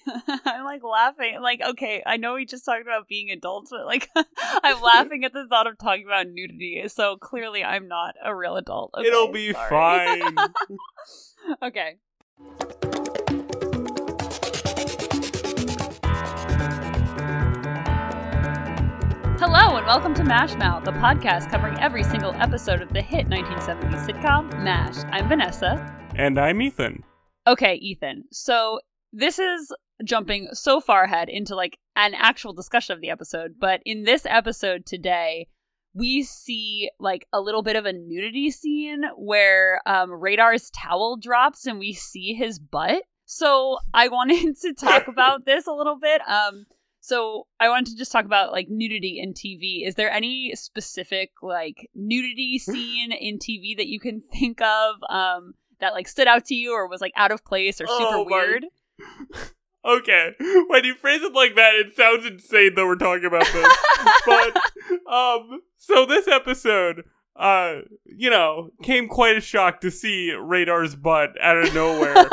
I'm like laughing. Like, okay, I know we just talked about being adults, but like, I'm laughing at the thought of talking about nudity. So clearly, I'm not a real adult. Okay, It'll be sorry. fine. okay. Hello and welcome to MASH Mouth, the podcast covering every single episode of the hit 1970s sitcom MASH. I'm Vanessa. and I'm Ethan. Okay, Ethan. So this is jumping so far ahead into like an actual discussion of the episode, but in this episode today, we see like a little bit of a nudity scene where um Radar's towel drops and we see his butt. So I wanted to talk about this a little bit. Um so I wanted to just talk about like nudity in TV. Is there any specific like nudity scene in TV that you can think of um that like stood out to you or was like out of place or super Oh weird? Okay, when you phrase it like that, it sounds insane that we're talking about this. but um, so this episode, uh, you know, came quite a shock to see Radar's butt out of nowhere.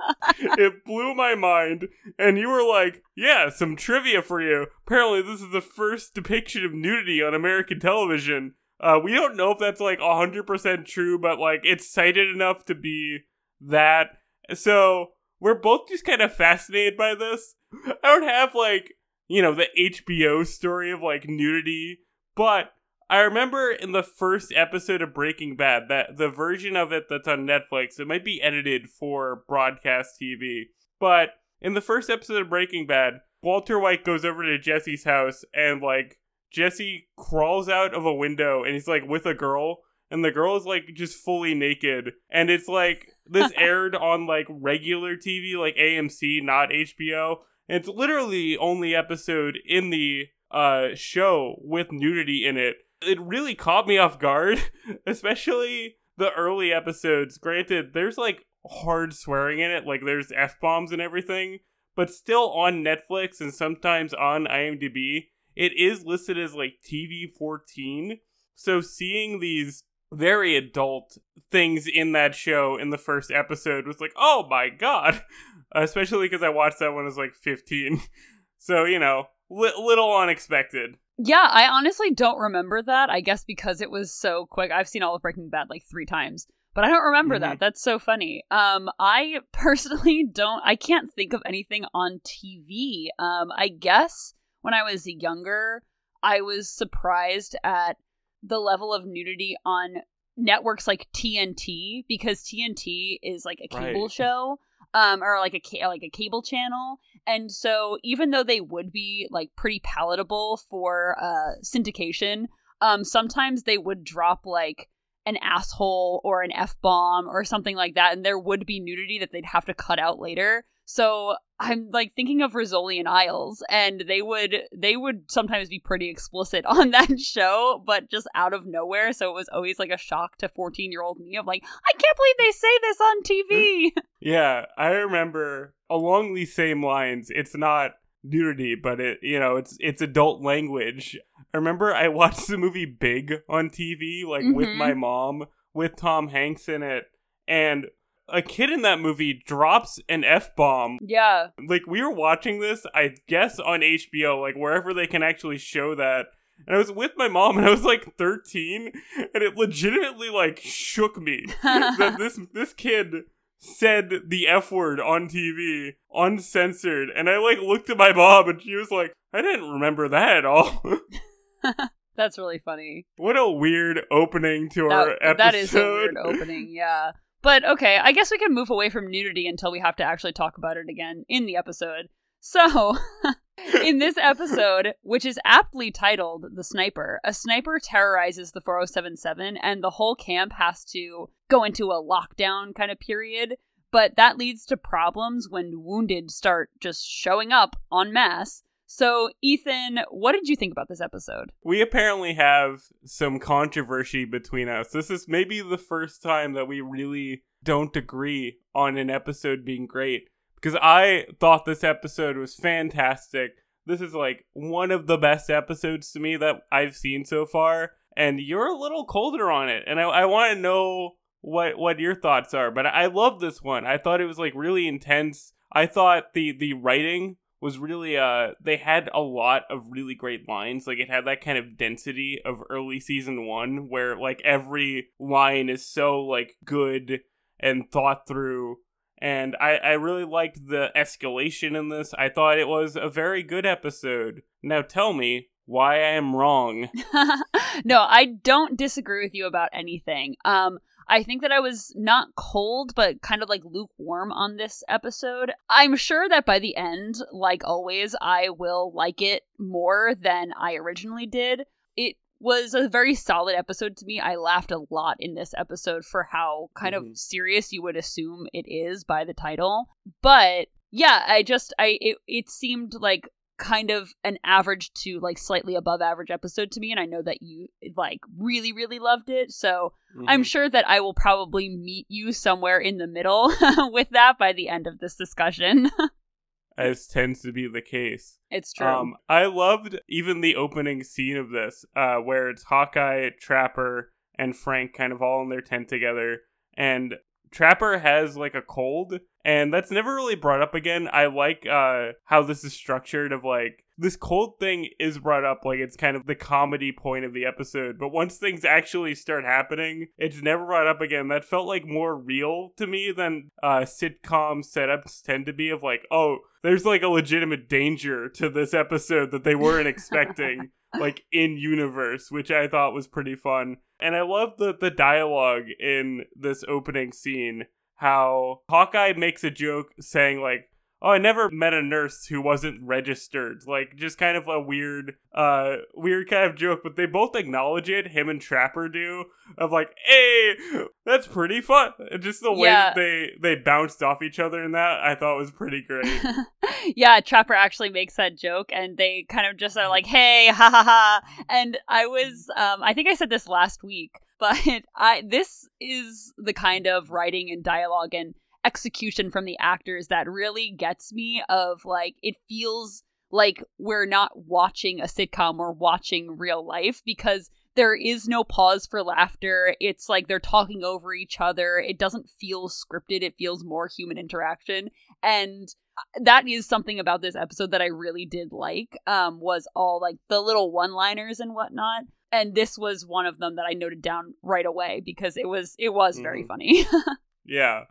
it blew my mind, and you were like, "Yeah, some trivia for you." Apparently, this is the first depiction of nudity on American television. Uh, we don't know if that's like hundred percent true, but like it's cited enough to be that. So we're both just kind of fascinated by this. I don't have like you know the HBO story of like nudity, but I remember in the first episode of Breaking Bad that the version of it that's on Netflix, it might be edited for broadcast TV, but in the first episode of Breaking Bad, Walter White goes over to Jesse's house and like Jesse crawls out of a window and he's like with a girl and the girl is like just fully naked and it's like this aired on like regular TV like AMC not HBO and it's literally the only episode in the uh show with nudity in it. It really caught me off guard especially the early episodes. Granted there's like hard swearing in it like there's f-bombs and everything but still on Netflix and sometimes on IMDb it is listed as like TV 14 so seeing these very adult things in that show in the first episode was like, oh my god, especially because I watched that when I was like 15. So you know, li- little unexpected. Yeah, I honestly don't remember that. I guess because it was so quick. I've seen all of Breaking Bad like three times, but I don't remember that. That's so funny. Um, I personally don't. I can't think of anything on TV. Um, I guess when I was younger, I was surprised at the level of nudity on networks like TNT because TNT is like a cable Right. show um or like a like a cable channel and so even though they would be like pretty palatable for uh syndication um sometimes they would drop like an asshole or an f bomb or something like that and there would be nudity that they'd have to cut out later so i'm like thinking of rizzoli and isles and they would they would sometimes be pretty explicit on that show but just out of nowhere so it was always like a shock to 14 year old me of like i can't believe they say this on tv Yeah, I remember along these same lines. It's not nudity, but it you know it's it's adult language. I remember I watched the movie Big on TV, like with Mhm. my mom, with Tom Hanks in it, and a kid in that movie drops an f bomb yeah. Like we were watching this i guess on hbo like wherever they can actually show that. And i was with my mom and i was like 13 and it legitimately like shook me that this this kid said the f word on tv uncensored. And i like looked at my mom and she was like i didn't remember that at all. That's really funny. what a weird opening to our episode that is a weird opening, yeah. But okay, I guess we can move away from nudity until we have to actually talk about it again in the episode. So, in this episode, which is aptly titled The Sniper, a sniper terrorizes the 4077 and the whole camp has to go into a lockdown kind of period. But that leads to problems when wounded start just showing up en masse. So, Ethan, what did you think about this episode? We apparently have some controversy between us. This is maybe the first time that we really don't agree on an episode being great. Because I thought this episode was fantastic. This is like one of the best episodes to me that I've seen so far. And you're a little colder on it. And I, I want to know what what your thoughts are. But I love this one. I thought it was like really intense. I thought the the writing was really uh they had a lot of really great lines like it had that kind of density of early season 1 where like every line is so like good and thought through and I, I really liked the escalation in this. I thought it was a very good episode. Now tell me why I am wrong. no, I don't disagree with you about anything. Um, I think that I was not cold, but kind of like lukewarm on this episode. I'm sure that by the end, like always, I will like it more than I originally did. It was a very solid episode to me. I laughed a lot in this episode for how kind mm-hmm. of serious you would assume it is by the title. But yeah, I just I it, it seemed like kind of an average to like slightly above average episode to me and I know that you like really really loved it. So mm-hmm. I'm sure that I will probably meet you somewhere in the middle with that by the end of this discussion. as tends to be the case. It's true. Um, I loved even the opening scene of this, uh, where it's Hawkeye, Trapper, and Frank kind of all in their tent together, and Trapper has like a cold, and that's never really brought up again. I like uh, how this is structured of like this cold thing is brought up like it's kind of the comedy point of the episode, but once things actually start happening, it's never brought up again. That felt like more real to me than uh, sitcom setups tend to be of like, oh, there's like a legitimate danger to this episode that they weren't expecting. like in universe, which I thought was pretty fun. And I love the the dialogue in this opening scene. How Hawkeye makes a joke saying like, oh i never met a nurse who wasn't registered. Like just kind of a weird uh weird kind of joke but they both acknowledge it him and trapper do of like hey that's pretty fun. Just the way yeah. that they they bounced off each other in that i thought was pretty great. Yeah trapper actually makes that joke and they kind of just are like hey ha ha ha. And i was um i think i said this last week but i this is the kind of writing and dialogue and execution from the actors that really gets me of like it feels like we're not watching a sitcom we're watching real life because there is no pause for laughter. It's like they're talking over each other. It doesn't feel scripted. It feels more human interaction. And that is something about this episode that i really did like um was all like the little one liners and whatnot. And this was one of them that i noted down right away because it was it was very mm. funny. Yeah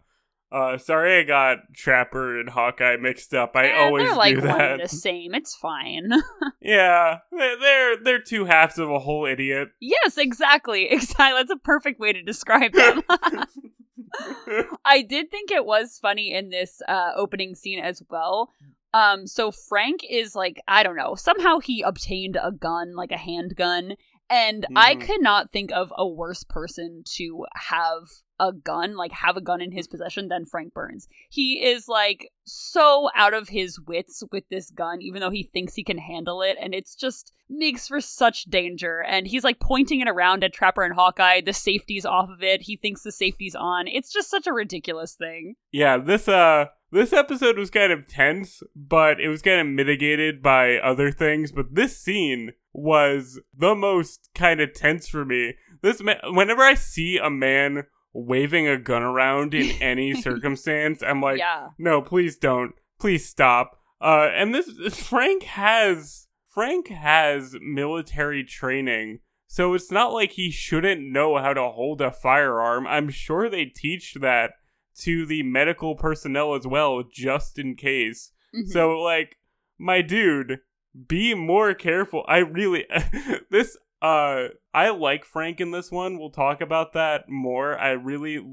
uh, sorry, I got Trapper and Hawkeye mixed up. I eh, always they're like do that. the same. It's fine. yeah, they're they're two halves of a whole idiot. Yes, exactly. Exactly. That's a perfect way to describe them. I did think it was funny in this uh, opening scene as well. Um, so Frank is like, I don't know, somehow he obtained a gun, like a handgun, and mm. I could not think of a worse person to have a gun, like have a gun in his possession than Frank Burns. He is like so out of his wits with this gun, even though he thinks he can handle it, and it's just makes for such danger. And he's like pointing it around at Trapper and Hawkeye. The safety's off of it. He thinks the safety's on. It's just such a ridiculous thing. Yeah, this uh this episode was kind of tense, but it was kind of mitigated by other things. But this scene was the most kind of tense for me. This man, whenever I see a man waving a gun around in any circumstance. I'm like, yeah. no, please don't. Please stop. Uh, and this Frank has Frank has military training, so it's not like he shouldn't know how to hold a firearm. I'm sure they teach that to the medical personnel as well, just in case. Mm-hmm. So, like, my dude, be more careful. I really this uh, I like Frank in this one. We'll talk about that more. I really,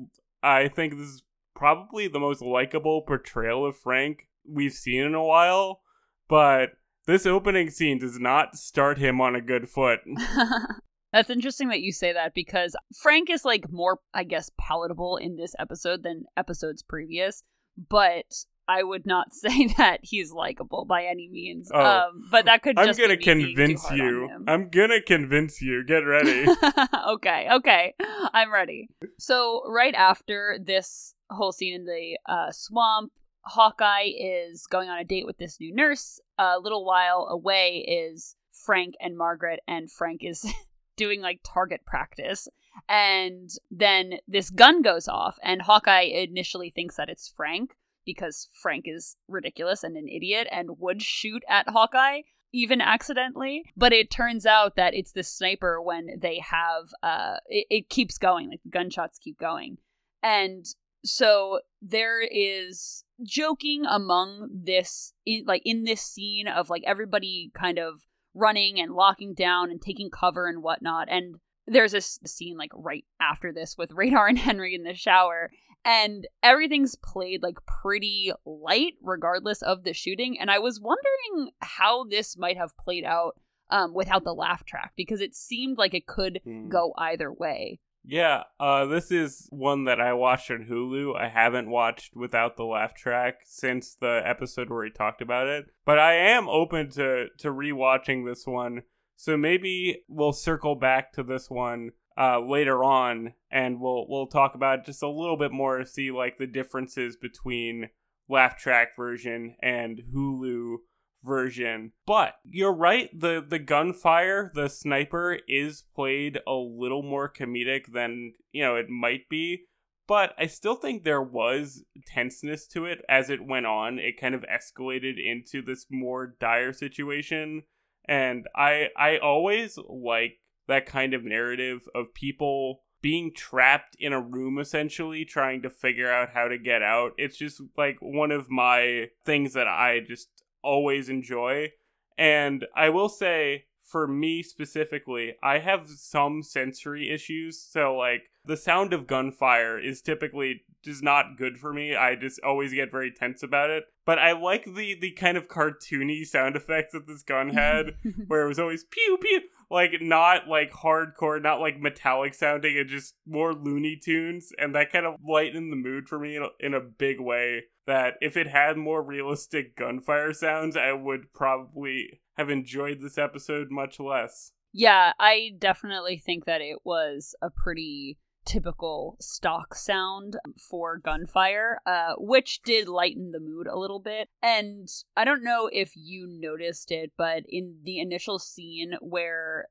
I think this is probably the most likable portrayal of Frank we've seen in a while. But this opening scene does not start him on a good foot. That's interesting that you say that because Frank is like more, I guess, palatable in this episode than episodes previous. But I would not say that he's likable by any means. Oh, um, but that could. I'm gonna convince you. I'm gonna convince you. Get ready. okay, okay, I'm ready. So right after this whole scene in the uh, swamp, Hawkeye is going on a date with this new nurse. A little while away is Frank and Margaret, and Frank is doing like target practice. And then this gun goes off, and Hawkeye initially thinks that it's Frank because Frank is ridiculous and an idiot and would shoot at Hawkeye even accidentally but it turns out that it's the sniper when they have uh it, it keeps going like gunshots keep going. And so there is joking among this in, like in this scene of like everybody kind of running and locking down and taking cover and whatnot. And there's a scene like right after this with radar and henry in the shower and everything's played like pretty light regardless of the shooting and i was wondering how this might have played out um, without the laugh track because it seemed like it could Hmm. go either way Yeah, uh, this is one that I watched on Hulu. I haven't watched without the laugh track since the episode where he talked about it, but I am open to to rewatching this one. So maybe we'll circle back to this one uh, later on, and we'll we'll talk about just a little bit more to see like the differences between laugh track version and Hulu version. But you're right, the the gunfire, the sniper is played a little more comedic than, you know, it might be. But I still think there was tenseness to it as it went on. It kind of escalated into this more dire situation. And I I always like that kind of narrative of people being trapped in a room essentially trying to figure out how to get out. It's just like one of my things that I just always enjoy. And I will say, for me specifically, I have some sensory issues. So, like, the sound of gunfire is typically just not good for me. I just always get very tense about it. But I like the, the kind of cartoony sound effects that this gun had, where it was always pew pew. Like, not like hardcore, not like metallic sounding, and just more Looney Tunes. And that kind of lightened the mood for me in a, in a big way that if it had more realistic gunfire sounds, I would probably have enjoyed this episode much less. Yeah, I definitely think that it was a pretty typical stock sound for gunfire, uh, which did lighten the mood a little bit. And I don't know if you noticed it, but in the initial scene where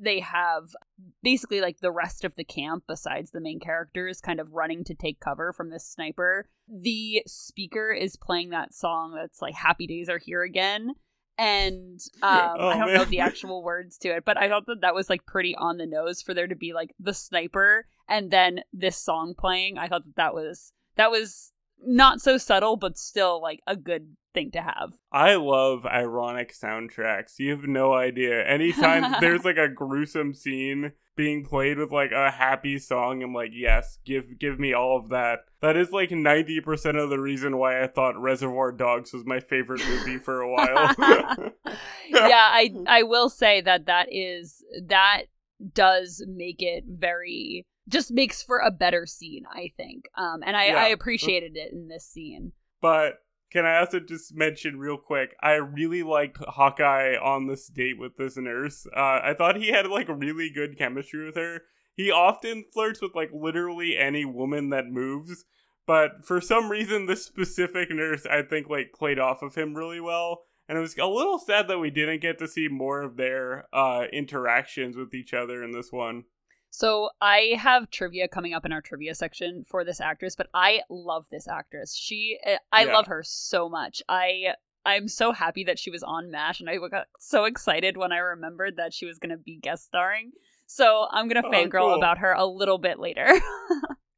they have basically like the rest of the camp besides the main characters kind of running to take cover from this sniper the speaker is playing that song that's like happy days are here again and um, Oh, i don't man. know the actual words to it but i thought that that was like pretty on the nose for there to be like the sniper and then this song playing i thought that that was that was not so subtle but still like a good thing to have I love ironic soundtracks. You have no idea. Anytime there's like a gruesome scene being played with like a happy song, I'm like, yes, give give me all of that. That is like 90% of the reason why I thought Reservoir Dogs was my favorite movie for a while. yeah, I I will say that that is that does make it very just makes for a better scene, I think. Um, and I Yeah. I appreciated it in this scene. But can I also just mention real quick? I really liked Hawkeye on this date with this nurse. Uh, I thought he had like really good chemistry with her. He often flirts with like literally any woman that moves, but for some reason, this specific nurse I think like played off of him really well. And it was a little sad that we didn't get to see more of their uh, interactions with each other in this one. So I have trivia coming up in our trivia section for this actress, but I love this actress. She eh, I Yeah. love her so much. I I'm so happy that she was on MASH, and I got so excited when I remembered that she was going to be guest starring. So I'm going to Oh, fangirl cool. about her a little bit later.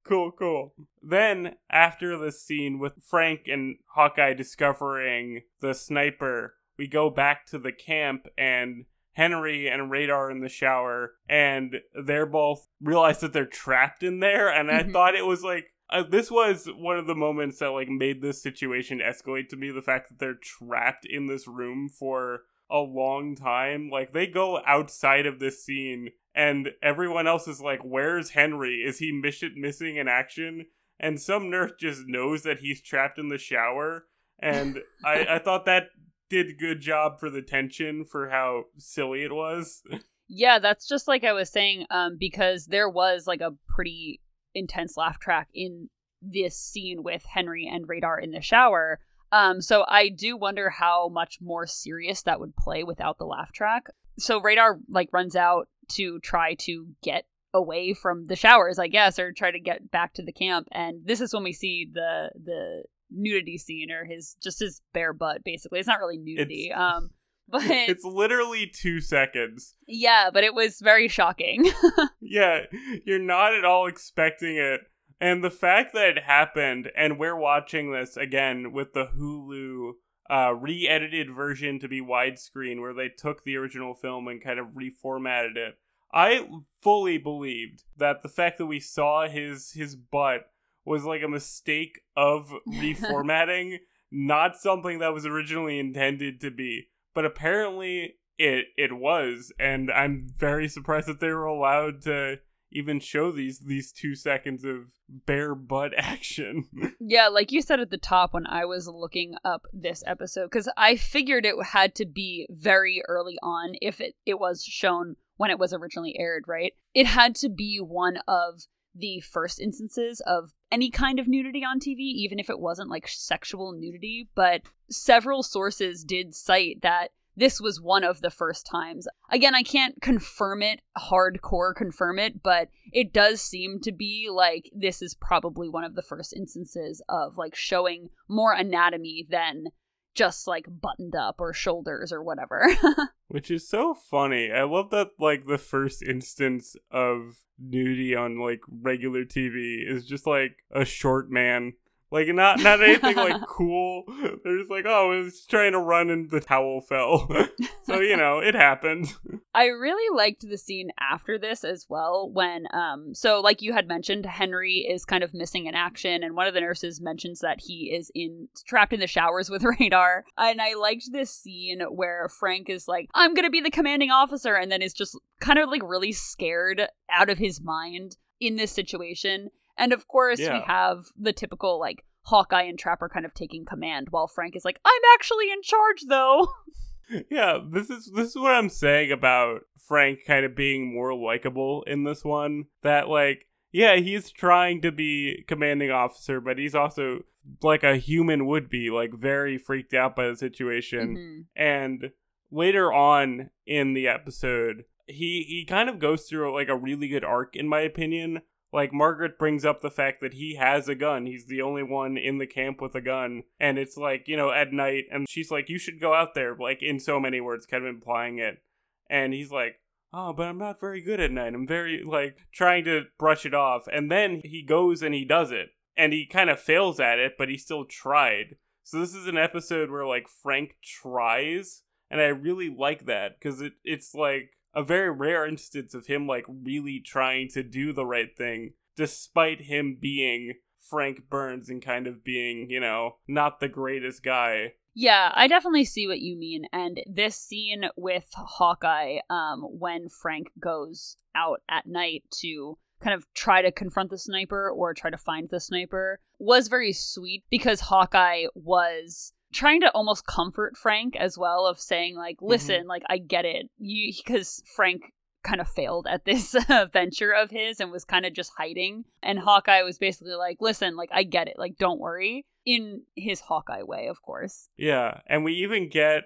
Cool, cool. Then, after the scene with Frank and Hawkeye discovering the sniper, we go back to the camp and Henry and Radar in the shower, and they're both realize that they're trapped in there. And I Mhm. thought it was like, uh, this was one of the moments that like made this situation escalate to me. The fact that they're trapped in this room for a long time. Like they go outside of this scene and everyone else is like, Where's Henry? Is he mission missing in action? And some nurse just knows that he's trapped in the shower. And I, I thought that did good job for the tension for how silly it was. Yeah, that's just like I was saying, um, because there was like a pretty intense laugh track in this scene with Henry and Radar in the shower. Um, so I do wonder how much more serious that would play without the laugh track. So Radar like runs out to try to get away from the showers, I guess, or try to get back to the camp. And this is when we see the the nudity scene or his just his bare butt basically. It's not really nudity. It's, um but it's literally 2 seconds. Yeah, but it was very shocking. yeah, you're not at all expecting it. And the fact that it happened and we're watching this again with the Hulu uh, re-edited version to be widescreen where they took the original film and kind of reformatted it. I fully believed that the fact that we saw his his butt was like a mistake of reformatting, not something that was originally intended to be. But apparently it it was, and I'm very surprised that they were allowed to even show these these two seconds of bare butt action. yeah, like you said at the top when I was looking up this episode, because I figured it had to be very early on if it, it was shown when it was originally aired, right? It had to be one of the first instances of any kind of nudity on TV, even if it wasn't like sexual nudity. But several sources did cite that this was one of the first times. Again, I can't confirm it, hardcore confirm it, but it does seem to be like this is probably one of the first instances of like showing more anatomy than just like buttoned up or shoulders or whatever. Which is so funny. I love that like the first instance of nudity on like regular TV is just like a short man like not not anything like cool. They're just like, oh, I was trying to run and the towel fell. so you know, it happened. I really liked the scene after this as well. When um, so like you had mentioned, Henry is kind of missing in action, and one of the nurses mentions that he is in trapped in the showers with radar. And I liked this scene where Frank is like, I'm gonna be the commanding officer, and then is just kind of like really scared out of his mind in this situation and of course, yeah. we have the typical like Hawkeye and Trapper kind of taking command, while Frank is like, "I'm actually in charge, though." yeah, this is this is what I'm saying about Frank kind of being more likable in this one. That like, yeah, he's trying to be commanding officer, but he's also like a human would be, like very freaked out by the situation. Mm-hmm. And later on in the episode, he he kind of goes through like a really good arc in my opinion like Margaret brings up the fact that he has a gun. He's the only one in the camp with a gun. And it's like, you know, at night and she's like, You should go out there, like in so many words, kind of implying it. And he's like, Oh, but I'm not very good at night. I'm very like trying to brush it off. And then he goes and he does it. And he kind of fails at it, but he still tried. So this is an episode where like Frank tries, and I really like that because it it's like a very rare instance of him like really trying to do the right thing despite him being Frank Burns and kind of being, you know, not the greatest guy. Yeah, I definitely see what you mean. And this scene with Hawkeye, um, when Frank goes out at night to kind of try to confront the sniper or try to find the sniper, was very sweet because Hawkeye was trying to almost comfort Frank as well of saying like mm-hmm. listen mm-hmm. like I get it. You because Frank kind of failed at this uh, venture of his and was kind of just hiding. And Hawkeye was basically like listen like I get it. Like don't worry. In his Hawkeye way of course. Yeah and we even get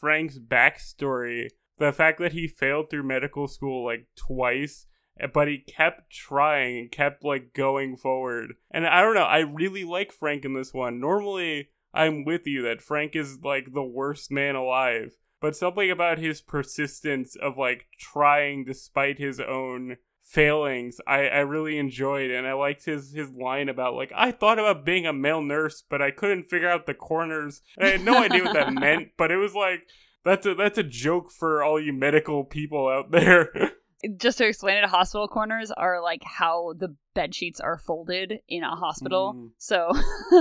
Frank's backstory the fact that he failed through medical school like twice eh, but he kept trying and kept like going forward. And I don't know I really like Frank in this one. Normally I'm with you that Frank is like the worst man alive. But something about his persistence of like trying despite his own failings I, I really enjoyed and I liked his his line about like I thought about being a male nurse but I couldn't figure out the corners. And I had no idea what that meant, but it was like that's a that's a joke for all you medical people out there. just to explain it, hospital corners are like how the bed sheets are folded in a hospital. Mm. So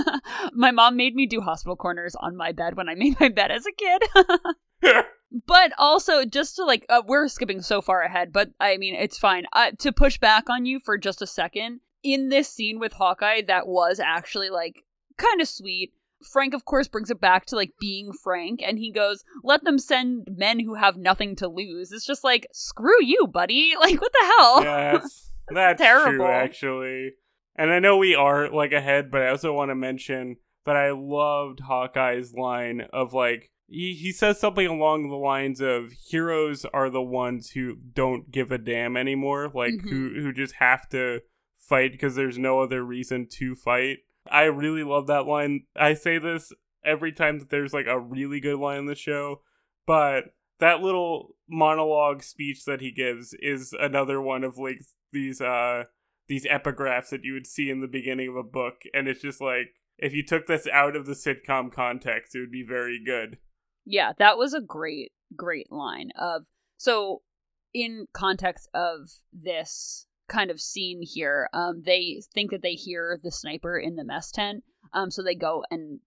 my mom made me do hospital corners on my bed when I made my bed as a kid. but also just to like uh, we're skipping so far ahead, but I mean it's fine. Uh, to push back on you for just a second, in this scene with Hawkeye that was actually like kind of sweet Frank, of course, brings it back to like being Frank, and he goes, "Let them send men who have nothing to lose." It's just like, screw you, buddy. Like, what the hell? Yeah, that's, that's terrible. true, actually. And I know we are like ahead, but I also want to mention that I loved Hawkeye's line of like he, he says something along the lines of heroes are the ones who don't give a damn anymore, like mm-hmm. who who just have to fight because there's no other reason to fight I really love that line. I say this every time that there's like a really good line in the show, but that little monologue speech that he gives is another one of like these uh these epigraphs that you would see in the beginning of a book and it's just like if you took this out of the sitcom context it would be very good Yeah, that was a great, great line of so in context of this kind of scene here, um, they think that they hear the sniper in the mess tent. Um, so they go and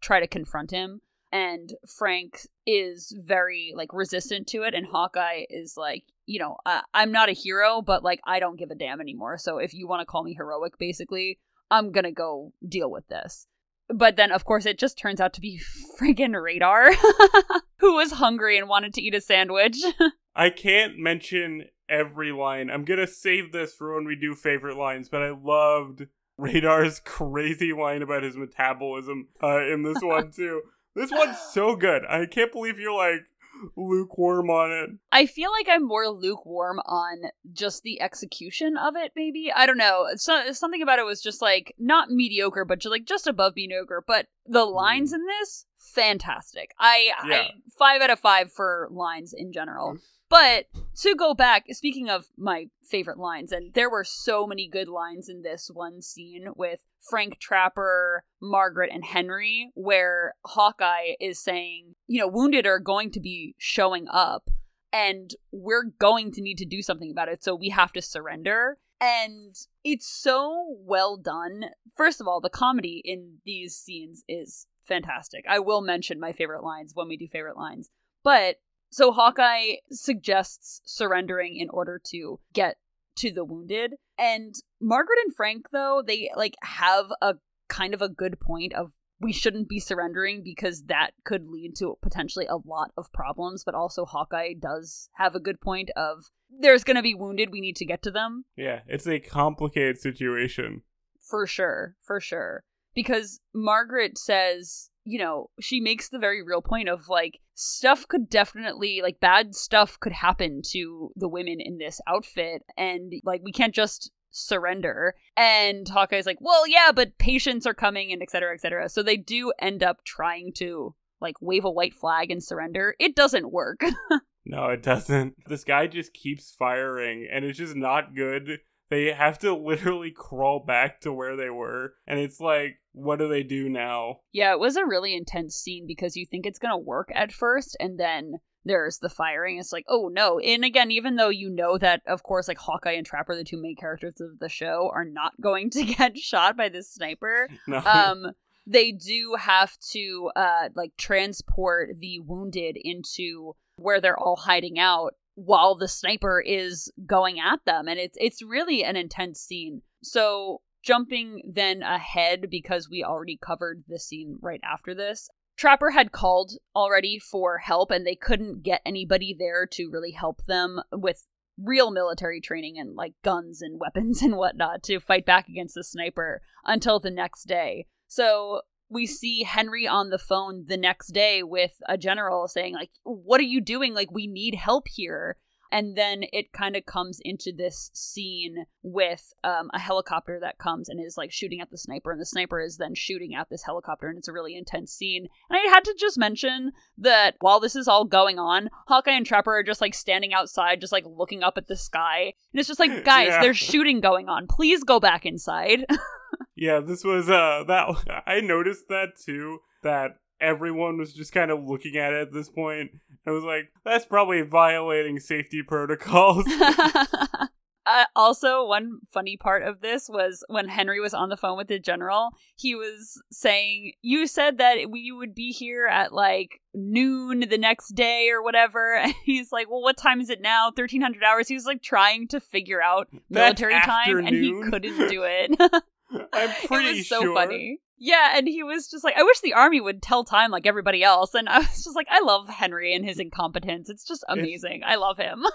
try to confront him. And Frank is very like resistant to it, and Hawkeye is like, you know, uh, I'm not a hero, but like I don't give a damn anymore. So if you want to call me heroic, basically, I'm gonna go deal with this. But then, of course, it just turns out to be friggin' Radar, who was hungry and wanted to eat a sandwich. i can't mention every line i'm gonna save this for when we do favorite lines but i loved radar's crazy line about his metabolism uh, in this one too this one's so good i can't believe you're like lukewarm on it I feel like I'm more lukewarm on just the execution of it. Maybe I don't know. So, something about it was just like not mediocre, but just like just above mediocre. But the lines in this, fantastic. I, Yeah. I five out of five for lines in general. But to go back, speaking of my favorite lines, and there were so many good lines in this one scene with Frank Trapper, Margaret, and Henry, where Hawkeye is saying, you know, wounded are going to be showing up and we're going to need to do something about it, so we have to surrender. And it's so well done. First of all, the comedy in these scenes is fantastic. I will mention my favorite lines when we do favorite lines. But so Hawkeye suggests surrendering in order to get to the wounded. And Margaret and Frank, though, they like have a kind of a good point of we shouldn't be surrendering because that could lead to potentially a lot of problems. But also, Hawkeye does have a good point of there's going to be wounded. We need to get to them yeah it's a complicated situation for sure, for sure. Because Margaret says, you know, she makes the very real point of like, stuff could definitely, like, bad stuff could happen to the women in this outfit, and like, we can't just surrender. And Hawkeye's like, well, yeah, but patients are coming, and et cetera, et cetera. So they do end up trying to, like, wave a white flag and surrender. It doesn't work. No, it doesn't. This guy just keeps firing, and it's just not good. They have to literally crawl back to where they were, and it's like, what do they do now? Yeah, it was a really intense scene because you think it's gonna work at first, and then there's the firing. It's like, oh no. And again, even though you know that, of course, like Hawkeye and Trapper, the two main characters of the show, are not going to get shot by this sniper, No. um, they do have to uh like transport the wounded into where they're all hiding out while the sniper is going at them and it's it's really an intense scene. So jumping then ahead because we already covered the scene right after this trapper had called already for help and they couldn't get anybody there to really help them with real military training and like guns and weapons and whatnot to fight back against the sniper until the next day. So we see Henry on the phone the next day with a general saying like what are you doing? Like we need help here. And then it kind of comes into this scene with um, a helicopter that comes and is like shooting at the sniper and the sniper is then shooting at this helicopter and it's a really intense scene. And i had to just mention that while this is all going on hawkeye and trapper are just like standing outside just like looking up at the sky. And it's just like guys Yeah. there's shooting going on. Please go back inside yeah, this was uh that I noticed that too. That everyone was just kind of looking at it at this point. I was like, that's probably violating safety protocols. uh, also, one funny part of this was when Henry was on the phone with the general, he was saying, You said that we would be here at like noon the next day or whatever. And he's like, Well, what time is it now? 1300 hours. He was like trying to figure out military time and he couldn't do it. I'm pretty it was so sure. funny. Yeah, and he was just like, I wish the army would tell time like everybody else. And I was just like, I love Henry and his incompetence. It's just amazing. I love him.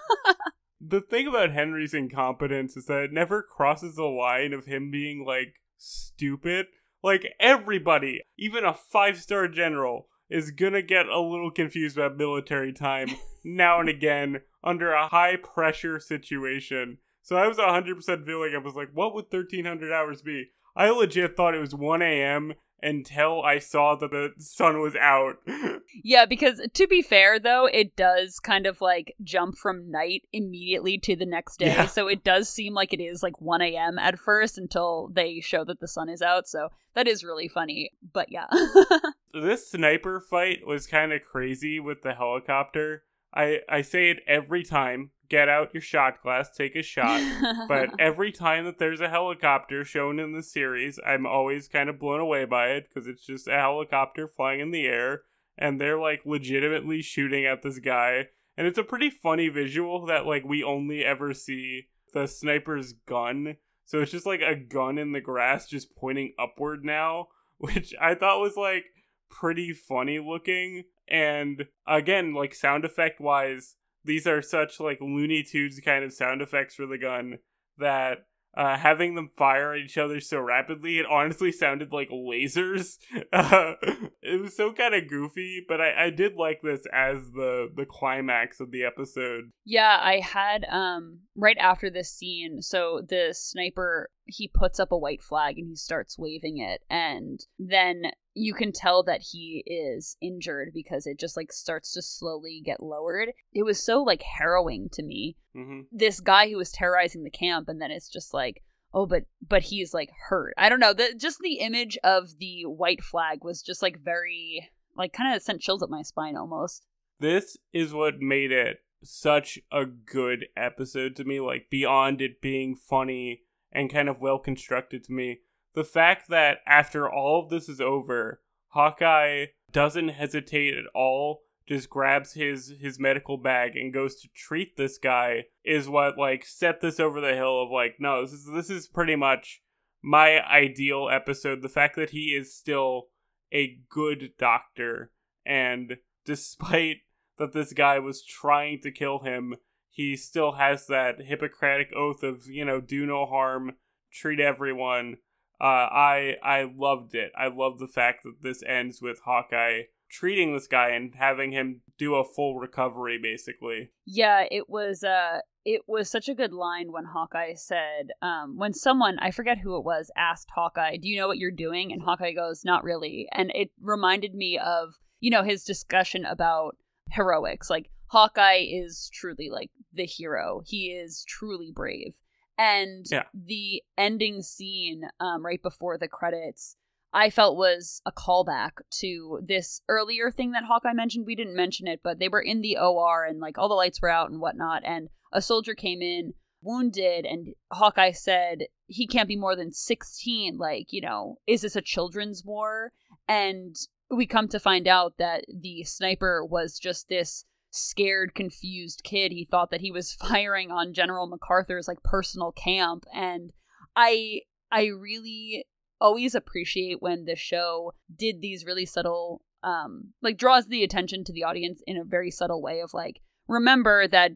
The thing about Henry's incompetence is that it never crosses the line of him being like stupid. Like everybody, even a five star general, is gonna get a little confused about military time now and again under a high pressure situation. So I was 100% feeling I was like, what would 1300 hours be? I legit thought it was 1 a.m. until I saw that the sun was out. Yeah, because to be fair though, it does kind of like jump from night immediately to the next day. Yeah. So it does seem like it is like 1 a.m. at first until they show that the sun is out. So that is really funny. But yeah. this sniper fight was kind of crazy with the helicopter. I I say it every time. Get out your shot glass, take a shot. But every time that there's a helicopter shown in the series, I'm always kind of blown away by it because it's just a helicopter flying in the air and they're like legitimately shooting at this guy. And it's a pretty funny visual that like we only ever see the sniper's gun. So it's just like a gun in the grass just pointing upward now, which I thought was like pretty funny looking. And again, like sound effect wise, these are such like Looney Tunes kind of sound effects for the gun that uh, having them fire at each other so rapidly, it honestly sounded like lasers. It was so kind of goofy, but I, I did like this as the the climax of the episode. Yeah, I had um right after this scene, so the sniper he puts up a white flag and he starts waving it and then you can tell that he is injured because it just like starts to slowly get lowered. It was so like harrowing to me. hmm This guy who was terrorizing the camp and then it's just like oh but but he's like hurt. I don't know, the just the image of the white flag was just like very like kind of sent chills up my spine almost. This is what made it such a good episode to me, like beyond it being funny and kind of well constructed to me. The fact that after all of this is over, Hawkeye doesn't hesitate at all, just grabs his his medical bag and goes to treat this guy is what like set this over the hill of like no, this is this is pretty much my ideal episode. The fact that he is still a good doctor and despite that this guy was trying to kill him, he still has that Hippocratic oath of, you know, do no harm, treat everyone. Uh, I I loved it. I love the fact that this ends with Hawkeye treating this guy and having him do a full recovery, basically. Yeah, it was uh it was such a good line when Hawkeye said, um, when someone, I forget who it was, asked Hawkeye, Do you know what you're doing? And Hawkeye goes, Not really. And it reminded me of, you know, his discussion about heroics. Like Hawkeye is truly like the hero. He is truly brave. And Yeah. the ending scene, um, right before the credits, I felt was a callback to this earlier thing that Hawkeye mentioned. We didn't mention it, but they were in the OR and like all the lights were out and whatnot. And a soldier came in wounded, and Hawkeye said he can't be more than 16. Like, you know, is this a children's war? And we come to find out that the sniper was just this scared, confused kid. He thought that he was firing on General MacArthur's like personal camp. And I, I really always appreciate when the show did these really subtle um like draws the attention to the audience in a very subtle way of like remember that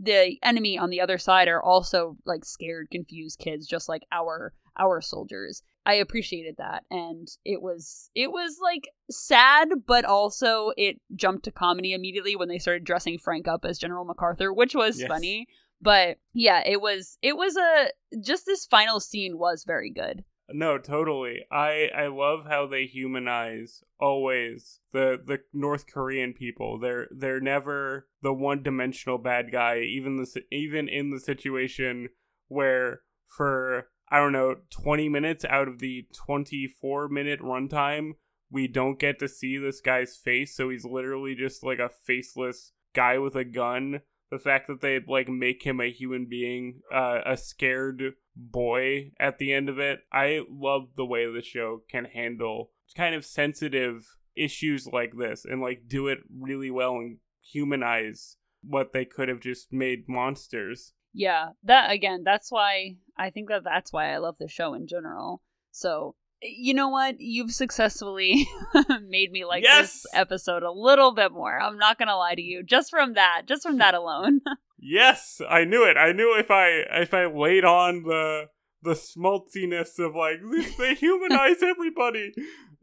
the enemy on the other side are also like scared confused kids just like our our soldiers i appreciated that and it was it was like sad but also it jumped to comedy immediately when they started dressing frank up as general macarthur which was Yes. funny but yeah it was it was a just this final scene was very good No, totally. I I love how they humanize always the the North Korean people. They're they're never the one dimensional bad guy. Even the even in the situation where for I don't know twenty minutes out of the twenty four minute runtime, we don't get to see this guy's face. So he's literally just like a faceless guy with a gun. The fact that they like make him a human being, uh, a scared boy at the end of it. I love the way the show can handle kind of sensitive issues like this and like do it really well and humanize what they could have just made monsters. Yeah, that again, that's why I think that that's why I love the show in general. So, you know what? You've successfully made me like Yes! this episode a little bit more. I'm not going to lie to you. Just from that, just from that alone. Yes, I knew it. I knew if I if I laid on the the smaltiness of like they humanize everybody,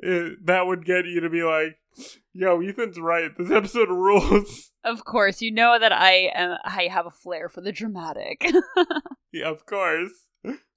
eh, that would get you to be like, "Yo, Ethan's right. This episode rules." of course, you know that I am I have a flair for the dramatic. yeah, of course.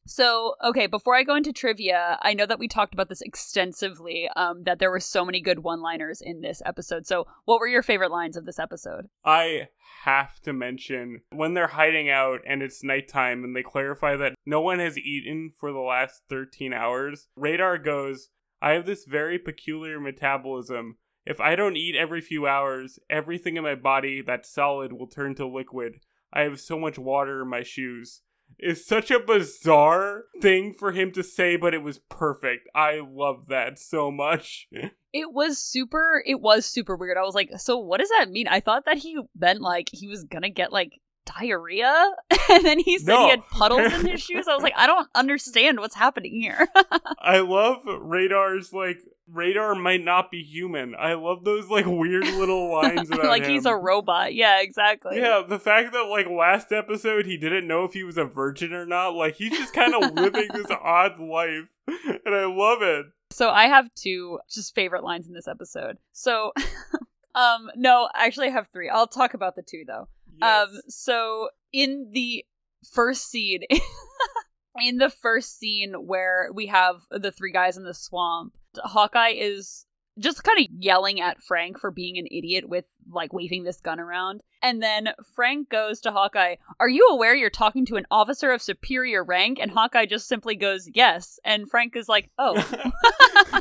So, okay, before I go into trivia, I know that we talked about this extensively, um, that there were so many good one liners in this episode. So, what were your favorite lines of this episode? I have to mention when they're hiding out and it's nighttime and they clarify that no one has eaten for the last 13 hours. Radar goes, I have this very peculiar metabolism. If I don't eat every few hours, everything in my body that's solid will turn to liquid. I have so much water in my shoes It's such a bizarre thing for him to say, but it was perfect. I love that so much. It was super it was super weird. I was like, so what does that mean? I thought that he meant like he was gonna get like diarrhea and then he said No. he had puddles in his shoes. I was like, I don't understand what's happening here. I love Radar's like Radar might not be human. I love those like weird little lines about like him. he's a robot. Yeah, exactly. Yeah, the fact that like last episode he didn't know if he was a virgin or not, like he's just kind of living this odd life, and I love it. So I have two just favorite lines in this episode. So um no, actually I have three. I'll talk about the two though. Um so in the first scene in the first scene where we have the three guys in the swamp, Hawkeye is just kind of yelling at Frank for being an idiot with like waving this gun around. And then Frank goes to Hawkeye, Are you aware you're talking to an officer of superior rank? And Hawkeye just simply goes, Yes. And Frank is like, Oh.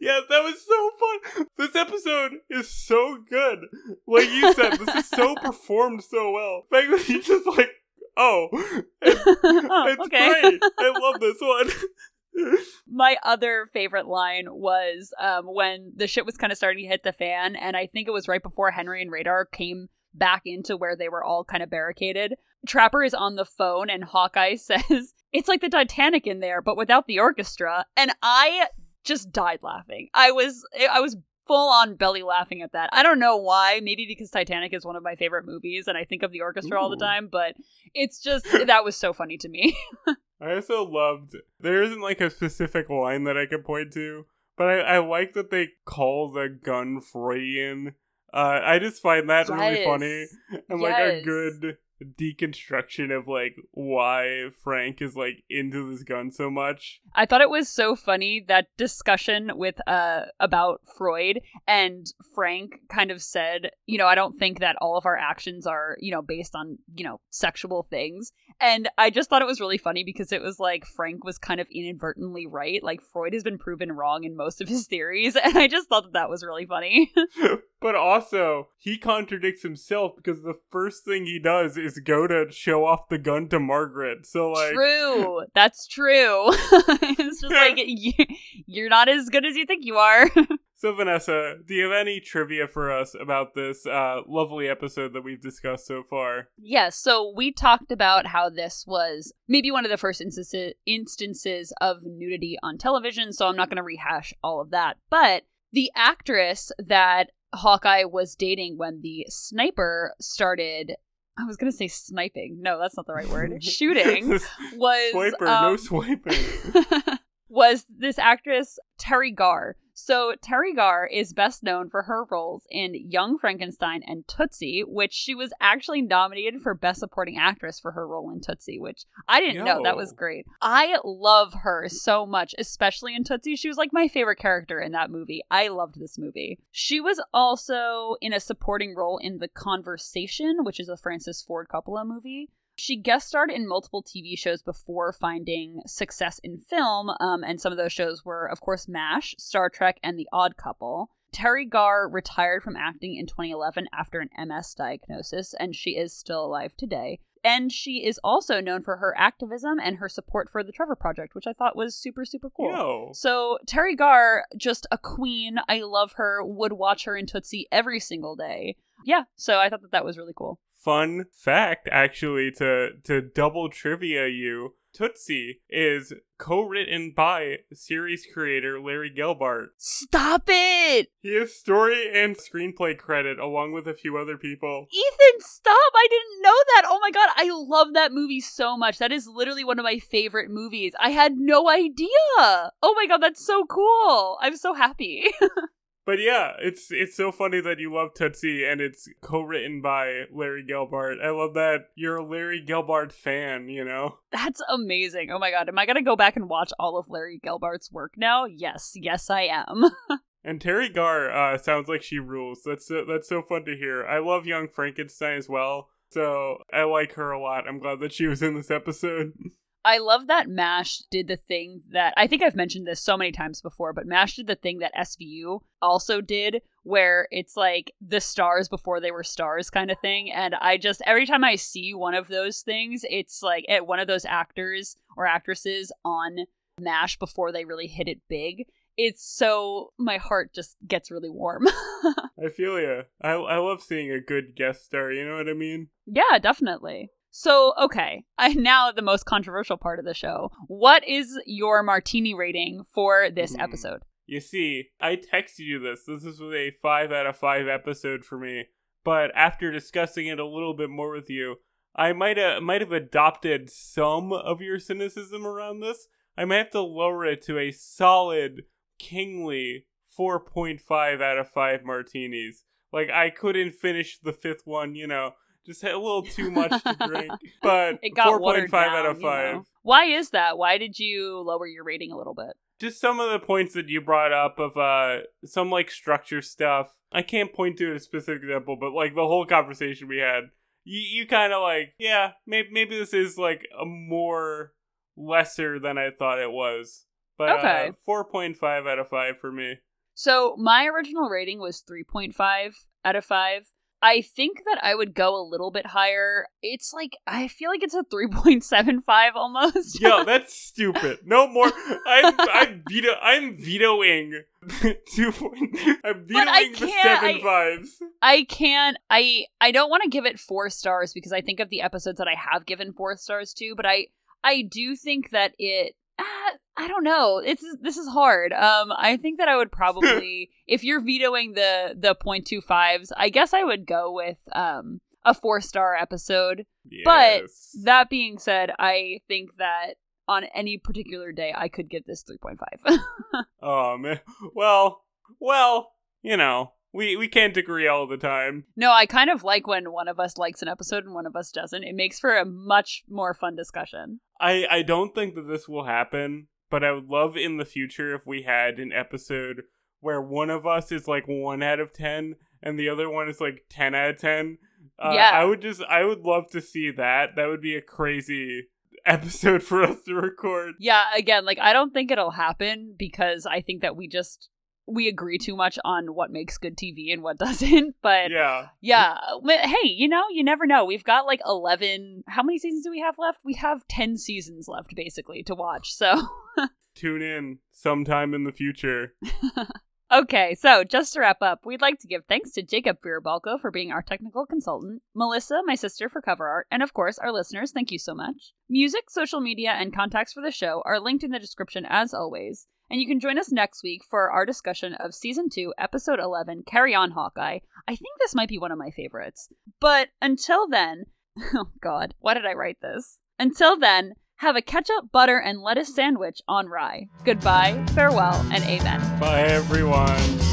yeah, that was so fun. This episode is so good. Like you said, this is so performed so well. Like he's just like, oh, it's, oh, it's okay. great. I love this one. My other favorite line was um, when the shit was kind of starting to hit the fan, and I think it was right before Henry and Radar came back into where they were all kind of barricaded. Trapper is on the phone, and Hawkeye says, It's like the Titanic in there, but without the orchestra. And I just died laughing. I was, I was full on belly laughing at that. I don't know why. Maybe because Titanic is one of my favorite movies, and I think of the orchestra all the time, but it's just, that was so funny to me. I also loved there isn't like a specific line that I could point to, but I, I like that they call the gun Freudian. Uh, I just find that really funny and like a good deconstruction of like why Frank is like into this gun so much. I thought it was so funny that discussion with uh about Freud and Frank kind of said, you know, I don't think that all of our actions are, you know, based on, you know, sexual things. And I just thought it was really funny because it was like Frank was kind of inadvertently right. Like Freud has been proven wrong in most of his theories, and I just thought that that was really funny. but also, he contradicts himself because the first thing he does is go to show off the gun to Margaret. So like true. That's true. it's just like you, you're not as good as you think you are. So Vanessa, do you have any trivia for us about this uh, lovely episode that we've discussed so far? Yes, so we talked about how this was maybe one of the first instances instances of nudity on television, so I'm not going to rehash all of that. But the actress that Hawkeye was dating when the sniper started I was going to say sniping. No, that's not the right word. Shooting was Swiper, no um, swiping. was this actress Teri Garr. So Teri Garr is best known for her roles in Young Frankenstein and Tootsie, which she was actually nominated for Best Supporting Actress for her role in Tootsie, which I didn't know. That was great. I love her so much, especially in Tootsie. She was like my favorite character in that movie. I loved this movie. She was also in a supporting role in The Conversation, which is a Francis Ford Coppola movie. She guest starred in multiple TV shows before finding success in film, um, and some of those shows were, of course, MASH, Star Trek, and The Odd Couple. Teri Garr retired from acting in 2011 after an MS diagnosis, and she is still alive today. And she is also known for her activism and her support for the Trevor Project, which I thought was super, super cool. Yo. So Teri Garr, just a queen. I love her. Would watch her in Tootsie every single day. Yeah, so I thought that that was really cool. Fun fact, actually, to to double trivia you, Tootsie is co-written by series creator Larry Gelbart. Stop it! He has story and screenplay credit along with a few other people. Ethan, stop! I didn't know that. Oh my god, I love that movie so much. That is literally one of my favorite movies. I had no idea. Oh my god, that's so cool. I'm so happy. But yeah, it's it's so funny that you love Tootsie and it's co-written by Larry Gelbart. I love that you're a Larry Gelbart fan, you know? That's amazing. Oh my god, am I gonna go back and watch all of Larry Gelbart's work now? Yes, yes I am. And Teri Garr uh, sounds like she rules. That's so, that's so fun to hear. I love Young Frankenstein as well, so I like her a lot. I'm glad that she was in this episode. I love that MASH did the thing that I think I've mentioned this so many times before, but MASH did the thing that SVU also did, where it's like the stars before they were stars kind of thing. And I just, every time I see one of those things, it's like at one of those actors or actresses on MASH before they really hit it big. It's so, my heart just gets really warm. I feel you. I, I love seeing a good guest star, you know what I mean? yeah, definitely. So, okay, I now the most controversial part of the show. What is your martini rating for this Hmm. episode? You see, I texted you this. This is a 5 out of 5 episode for me. But after discussing it a little bit more with you, I might have might have adopted some of your cynicism around this. I might have to lower it to a solid kingly 4.5 out of 5 martinis. Like I couldn't finish the fifth one, you know, just had a little too much to drink. But It got 4.5 watered out of you 5. know? Why is that? Why did you lower your rating a little bit? just some of the points that you brought up of uh some like structure stuff i can't point to a specific example but like the whole conversation we had you, you kind of like yeah maybe, maybe this is like a more lesser than i thought it was but Okay. uh, 4.5 out of 5 for me So, my original rating was 3.5 out of 5. I think that I would go a little bit higher. It's like I feel like it's a 3.75 almost. yo that's stupid no more i'm i'm veto i'm vetoing two point i'm vetoing the can't- I- I can't I I don't want to give it 4 stars because I think of the episodes that I have given 4 stars to, but I I do think that it uh, I don't know. It's this is hard. Um I think that I would probably if you're vetoing the the 0.25s, I guess I would go with um a 4 star episode. But That being said, I think that on any particular day I could give this 3.5. Oh man. Well, well, you know, we we can't agree all the time. no, I kind of like when one of us likes an episode and one of us doesn't. It makes for a much more fun discussion. I I don't think that this will happen, but I would love in the future if we had an episode where one of us is like 1 out of 10 and the other one is like 10 out of 10. Uh, Yeah. I would just I would love to see that. That would be a crazy episode for us to record. Yeah, again, like I don't think it'll happen because I think that we just we agree too much on what makes good TV and what doesn't. But Yeah. yeah, hey, you know, you never know. We've got like 11 How many seasons do we have left? We have 10 seasons left basically to watch. So Tune in sometime in the future. Okay, so just to wrap up, we'd like to give thanks to Jacob Fierbalco for being our technical consultant, Melissa, my sister, for cover art, and of course, our listeners, thank you so much. Music, social media, and contacts for the show are linked in the description as always, and you can join us next week for our discussion of Season 2, Episode 11, Carry On Hawkeye. I think this might be one of my favorites. But until then, oh god, why did I write this? Until then, have a ketchup, butter, and lettuce sandwich on rye. Goodbye, farewell, and amen. Bye everyone.